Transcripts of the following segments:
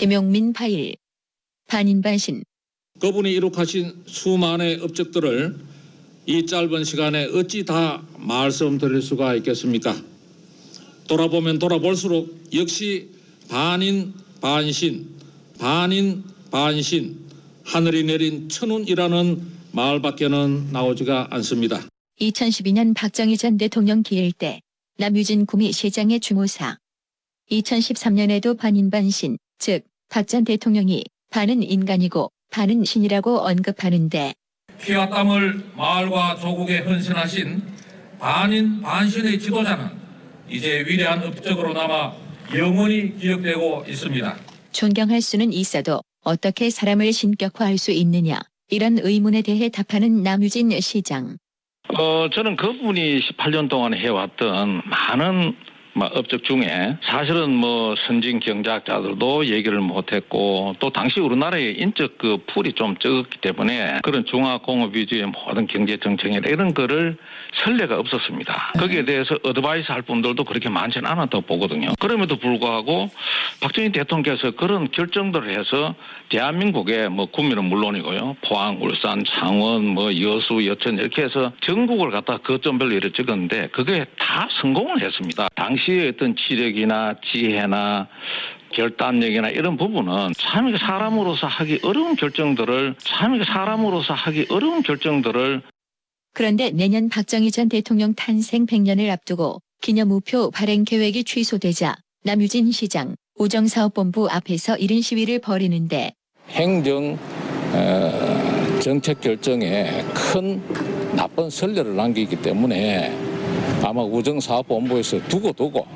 김용민 파일. 반인반신. 그분이 이룩하신 수많은 업적들을 이 짧은 시간에 어찌 다 말씀드릴 수가 있겠습니까? 돌아보면 돌아볼수록 역시 반인 반신, 반인 반신, 하늘이 내린 천운이라는 말밖에는 나오지가 않습니다. 2012년 박정희 전 대통령 기일 때 남유진 구미 시장의 주모사. 2013년에도 반인반신, 즉 박 전 대통령이 반은 인간이고 반은 신이라고 언급하는데 피와 땀을 마을과 조국에 헌신하신 반인 반신의 지도자는 이제 위대한 업적으로 남아 영원히 기억되고 있습니다. 존경할 수는 있어도 어떻게 사람을 신격화할 수 있느냐 이런 의문에 대해 답하는 남유진 시장. 어, 저는 그분이 18년 동안 해왔던 많은 막 업적 중에 사실은 뭐 선진 경제학자들도 얘기를 못했고 또 당시 우리나라의 인적 그 풀이 좀 적었기 때문에 그런 중화공업 위주의 모든 경제 정책이나 이런 거를 선례가 없었습니다. 거기에 대해서 advice 할 분들도 그렇게 많지는 않았다고 보거든요. 그럼에도 불구하고 박정희 대통령께서 그런 결정들을 해서 대한민국의 뭐 구미는 물론이고요. 포항, 울산, 창원, 뭐 여수, 여천 이렇게 해서 전국을 갖다 거점별로 이렇게 찍었는데 그게 다 성공을 했습니다. 당시 의 어떤 지력이나 지혜나 결단력이나 이런 부분은 참 이게 사람으로서 하기 어려운 결정들을 참 이게 사람으로서 하기 어려운 결정들을 그런데 내년 박정희 전 대통령 탄생 100년을 앞두고 기념 우표 발행 계획이 취소되자 남유진 시장 우정사업본부 앞에서 이른 시위를 벌이는데 행정 어, 정책 결정에 큰 나쁜 선례를 남기기 때문에 아마 우정사업본부에서 두고 두고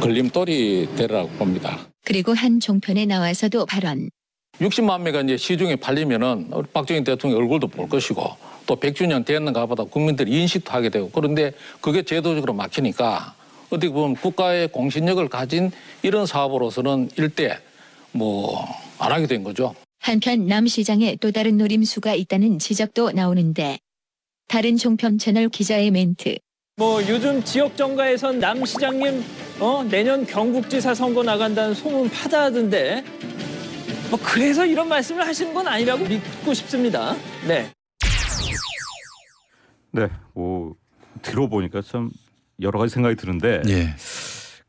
걸림돌이 되라고 봅니다. 그리고 한 종편에 나와서도 발언. 60만 매가 이제 시중에 팔리면은 박정희 대통령 얼굴도 볼 것이고 또 100주년 됐는가 보다 국민들이 인식도 하게 되고 그런데 그게 제도적으로 막히니까 어떻게 보면 국가의 공신력을 가진 이런 사업으로서는 일대 뭐 안 하게 된 거죠. 한편 남 시장에 또 다른 노림수가 있다는 지적도 나오는데 다른 종편 채널 기자의 멘트. 뭐 요즘 지역 정가에선 남 시장님 어 내년 경북지사 선거 나간다는 소문 파다하던데 뭐 그래서 이런 말씀을 하시는 건 아니라고 믿고 싶습니다. 네. 네, 뭐 들어보니까 참 여러 가지 생각이 드는데 예.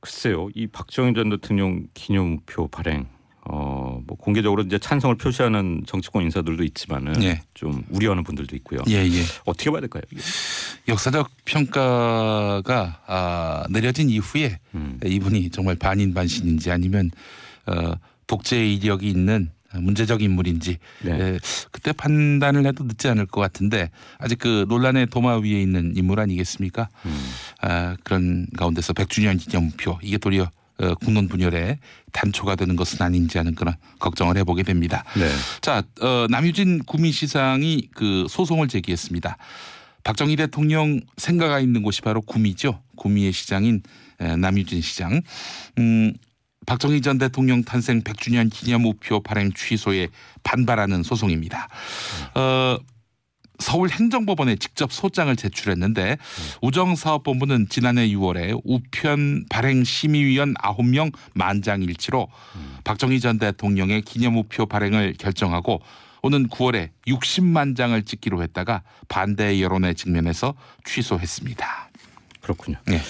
글쎄요, 이 박정희 전 대통령 기념표 발행, 어, 뭐 공개적으로 이제 찬성을 표시하는 정치권 인사들도 있지만은 예. 좀 우려하는 분들도 있고요. 예, 예. 어떻게 봐야 될까요? 이게? 역사적 평가가 아, 내려진 이후에 음. 이분이 정말 반인반신인지 아니면 어, 독재 이력이 있는 문제적 인물인지 네. 에, 그때 판단을 해도 늦지 않을 것 같은데 아직 그 논란의 도마 위에 있는 인물 아니겠습니까? 음. 아, 그런 가운데서 100주년 기념표 이게 도리어 어, 국론 분열의 단초가 되는 것은 아닌지 하는 그런 걱정을 해보게 됩니다. 네. 자, 어, 남유진 구미시장이 그 소송을 제기했습니다. 박정희 대통령 생가가 있는 곳이 바로 구미죠. 구미의 시장인 에, 남유진 시장. 음, 박정희 전 대통령 탄생 100주년 기념 우표 발행 취소에 반발하는 소송입니다. 어, 서울 행정법원에 직접 소장을 제출했는데 우정사업본부는 지난해 6월에 우편 발행 심의위원 9명 만장일치로 박정희 전 대통령의 기념우표 발행을 결정하고 오는 9월에 60만 장을 찍기로 했다가 반대 여론에 직면해서 취소했습니다. 그렇군요. 예.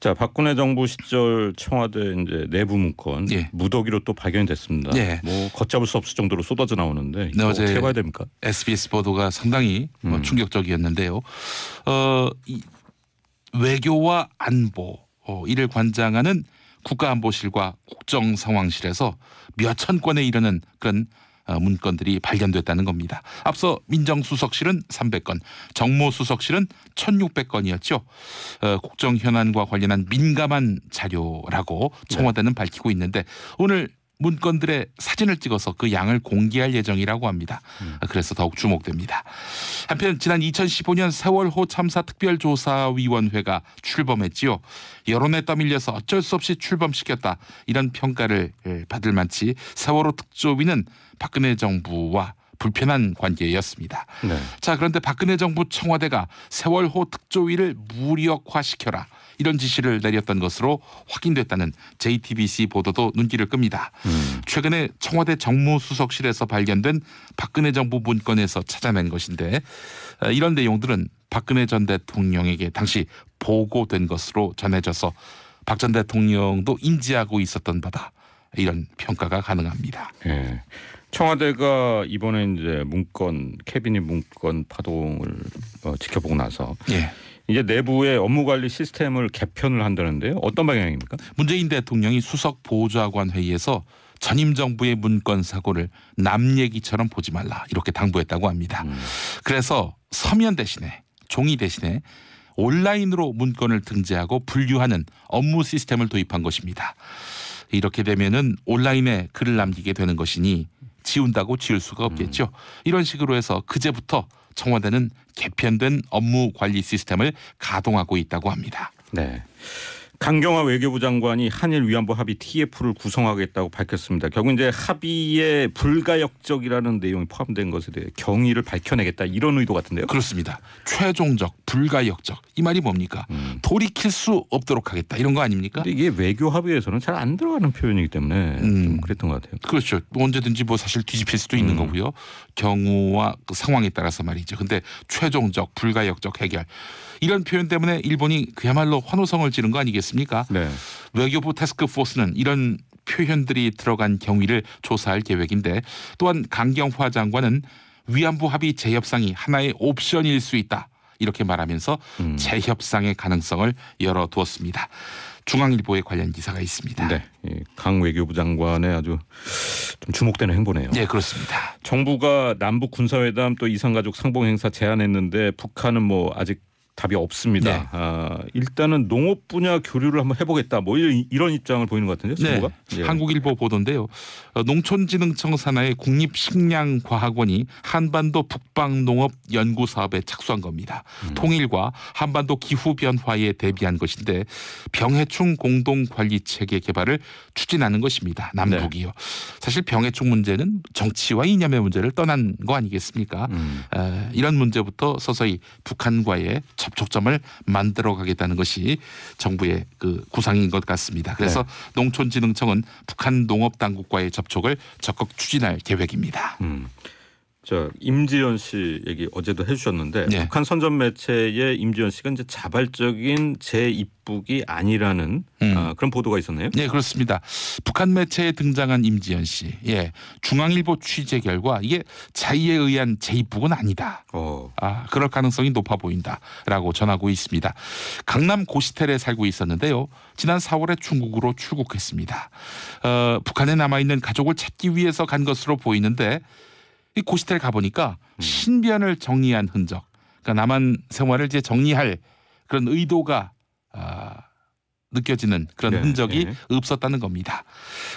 자, 박근혜 정부 시절 청와대 이제 내부 문건 예. 무더기로 또 발견이 됐습니다. 예. 뭐 걷잡을 수 없을 정도로 쏟아져 나오는데 네, 어제 어떻게 봐야 됩니까? SBS 보도가 상당히 뭐 음. 충격적이었는데요. 어, 이 외교와 안보 어, 이를 관장하는 국가안보실과 국정상황실에서 몇 천 건에 이르는 그런 어, 문건들이 발견됐다는 겁니다. 앞서 민정수석실은 300건, 정모수석실은 1600건이었죠. 어, 국정 현안과 관련한 민감한 자료라고 청와대는 밝히고 있는데 오늘 문건들의 사진을 찍어서 그 양을 공개할 예정이라고 합니다. 그래서 더욱 주목됩니다. 한편 지난 2015년 세월호 참사 특별조사위원회가 출범했지요. 여론에 떠밀려서 어쩔 수 없이 출범시켰다 이런 평가를 예, 받을 만치 세월호 특조위는 박근혜 정부와 불편한 관계였습니다. 네. 자 그런데 박근혜 정부 청와대가 세월호 특조위를 무력화시켜라 이런 지시를 내렸던 것으로 확인됐다는 JTBC 보도도 눈길을 끕니다. 음. 최근에 청와대 정무수석실에서 발견된 박근혜 정부 문건에서 찾아낸 것인데 어, 이런 내용들은 박근혜 전 대통령에게 당시 보고된 것으로 전해져서 박 전 대통령도 인지하고 있었던 바다 이런 평가가 가능합니다. 예. 청와대가 이번에 이제 문건 캐비닛 문건 파동을 어, 지켜보고 나서 예. 이제 내부의 업무 관리 시스템을 개편을 한다는데요. 어떤 방향입니까? 문재인 대통령이 수석 보좌관 회의에서 전임 정부의 문건 사고를 남 얘기처럼 보지 말라 이렇게 당부했다고 합니다. 그래서 서면 대신에 종이 대신에 온라인으로 문건을 등재하고 분류하는 업무 시스템을 도입한 것입니다. 이렇게 되면은 온라인에 글을 남기게 되는 것이니 지운다고 지울 수가 없겠죠. 이런 식으로 해서 그제부터 청와대는 개편된 업무 관리 시스템을 가동하고 있다고 합니다. 네. 강경화 외교부 장관이 한일 위안부 합의 TF를 구성하겠다고 밝혔습니다. 결국 이제 합의에 불가역적이라는 내용이 포함된 것에 대해 경위를 밝혀내겠다 이런 의도 같은데요. 그렇습니다. 최종적, 불가역적 이 말이 뭡니까? 돌이킬 수 없도록 하겠다 이런 거 아닙니까? 이게 외교 합의에서는 잘 안 들어가는 표현이기 때문에 좀 음. 그랬던 것 같아요. 그렇죠. 뭐 언제든지 뭐 사실 뒤집힐 수도 있는 음. 거고요. 경우와 그 상황에 따라서 말이죠. 근데 최종적, 불가역적 해결 이런 표현 때문에 일본이 그야말로 환호성을 지른 거 아니겠습니까? 네. 외교부 태스크포스는 이런 표현들이 들어간 경위를 조사할 계획인데 또한 강경화 장관은 위안부 합의 재협상이 하나의 옵션일 수 있다 이렇게 말하면서 음. 재협상의 가능성을 열어두었습니다. 중앙일보에 관련 기사가 있습니다. 네. 이강 외교부 장관의 아주 좀 주목되는 행보네요. 네, 그렇습니다. 정부가 남북 군사회담 또 이산가족 상봉 행사 제안했는데 북한은 뭐 아직 답이 없습니다. 네. 아, 일단은 농업 분야 교류를 한번 해보겠다. 뭐 이런, 이런 입장을 보이는 것 같은데요. 네, 정부가. 예. 한국일보 보도인데요. 어, 농촌진흥청 산하의 국립식량과학원이 한반도 북방농업 연구 사업에 착수한 겁니다. 음. 통일과 한반도 기후 변화에 대비한 것인데 병해충 공동 관리 체계 개발을 추진하는 것입니다. 남북이요. 사실 병해충 문제는 정치와 이념의 문제를 떠난 거 아니겠습니까? 음. 에, 이런 문제부터 서서히 북한과의 접촉점을 만들어 가겠다는 것이 정부의 그 구상인 것 같습니다. 그래서 네. 농촌진흥청은 북한 농업 당국과의 접촉을 적극 추진할 계획입니다. 음. 저 임지연 씨 얘기 어제도 해주셨는데 네. 북한 선전 매체에 임지연 씨가 이제 자발적인 재입북이 아니라는 음. 아, 그런 보도가 있었네요. 네, 그렇습니다. 북한 매체에 등장한 임지연 씨. 예. 중앙일보 취재 결과 이게 자의에 의한 재입북은 아니다. 어. 아, 그럴 가능성이 높아 보인다라고 전하고 있습니다. 강남 고시텔에 살고 있었는데요. 지난 4월에 중국으로 출국했습니다. 어, 북한에 남아 있는 가족을 찾기 위해서 간 것으로 보이는데 이 고시텔 가 보니까 신변을 정리한 흔적, 그러니까 남한 생활을 이제 정리할 그런 의도가 아, 느껴지는 그런 네, 흔적이 네. 없었다는 겁니다.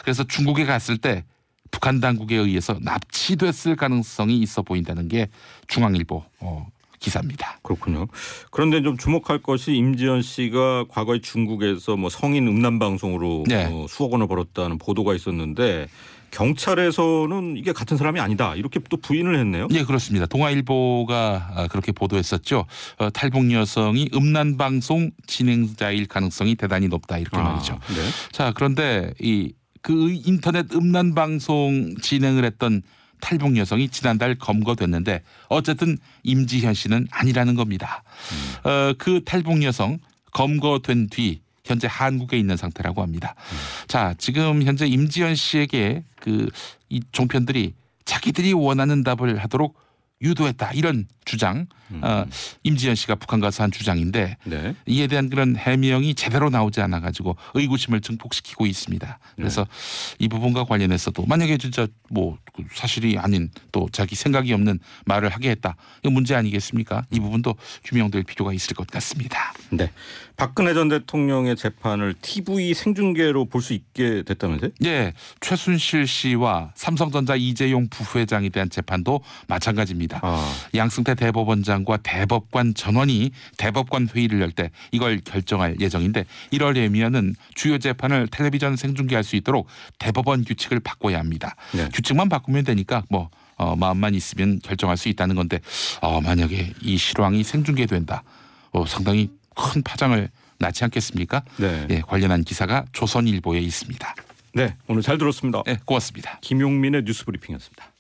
그래서 중국에 갔을 때 북한 당국에 의해서 납치됐을 가능성이 있어 보인다는 게 중앙일보 어, 기사입니다. 그렇군요. 그런데 좀 주목할 것이 임지연 씨가 과거에 중국에서 뭐 성인 음란 방송으로 네. 어, 수억 원을 벌었다는 보도가 있었는데 경찰에서는 이게 같은 사람이 아니다 이렇게 또 부인을 했네요. 예, 그렇습니다. 동아일보가 아, 그렇게 보도했었죠. 어, 탈북 여성이 음란 방송 진행자일 가능성이 대단히 높다 이렇게 말이죠. 네. 자, 그런데 이 그 인터넷 음란 방송 진행을 했던 탈북 여성이 지난달 검거됐는데 어쨌든 임지현 씨는 아니라는 겁니다. 어, 그 탈북 여성 검거된 뒤 현재 한국에 있는 상태라고 합니다. 자, 지금 현재 임지현 씨에게 그 이 종편들이 자기들이 원하는 답을 하도록 유도했다 이런 주장. 어, 임지현 씨가 북한 가서 한 주장인데 네. 이에 대한 그런 해명이 제대로 나오지 않아 가지고 의구심을 증폭시키고 있습니다. 그래서 이 부분과 관련해서도 만약에 진짜 뭐그 사실이 아닌 또 자기 생각이 없는 말을 하게 했다. 이거 문제 아니겠습니까? 이 부분도 규명될 필요가 있을 것 같습니다. 네. 박근혜 전 대통령의 재판을 TV 생중계로 볼 수 있게 됐다면서요? 예, 최순실 씨와 삼성전자 이재용 부회장에 대한 재판도 마찬가지입니다. 아. 양승태 대법원장과 대법관 전원이 대법관 회의를 열 때 이걸 결정할 예정인데 이러려면은 주요 재판을 텔레비전 생중계할 수 있도록 대법원 규칙을 바꿔야 합니다. 네. 규칙만 바꾸면 되니까 뭐 어, 마음만 있으면 결정할 수 있다는 건데 어, 만약에 이 실황이 생중계된다, 어, 상당히 큰 파장을 낳지 않겠습니까? 네. 예, 관련한 기사가 조선일보에 있습니다. 네, 오늘 잘 들었습니다. 예, 고맙습니다. 김용민의 뉴스 브리핑이었습니다.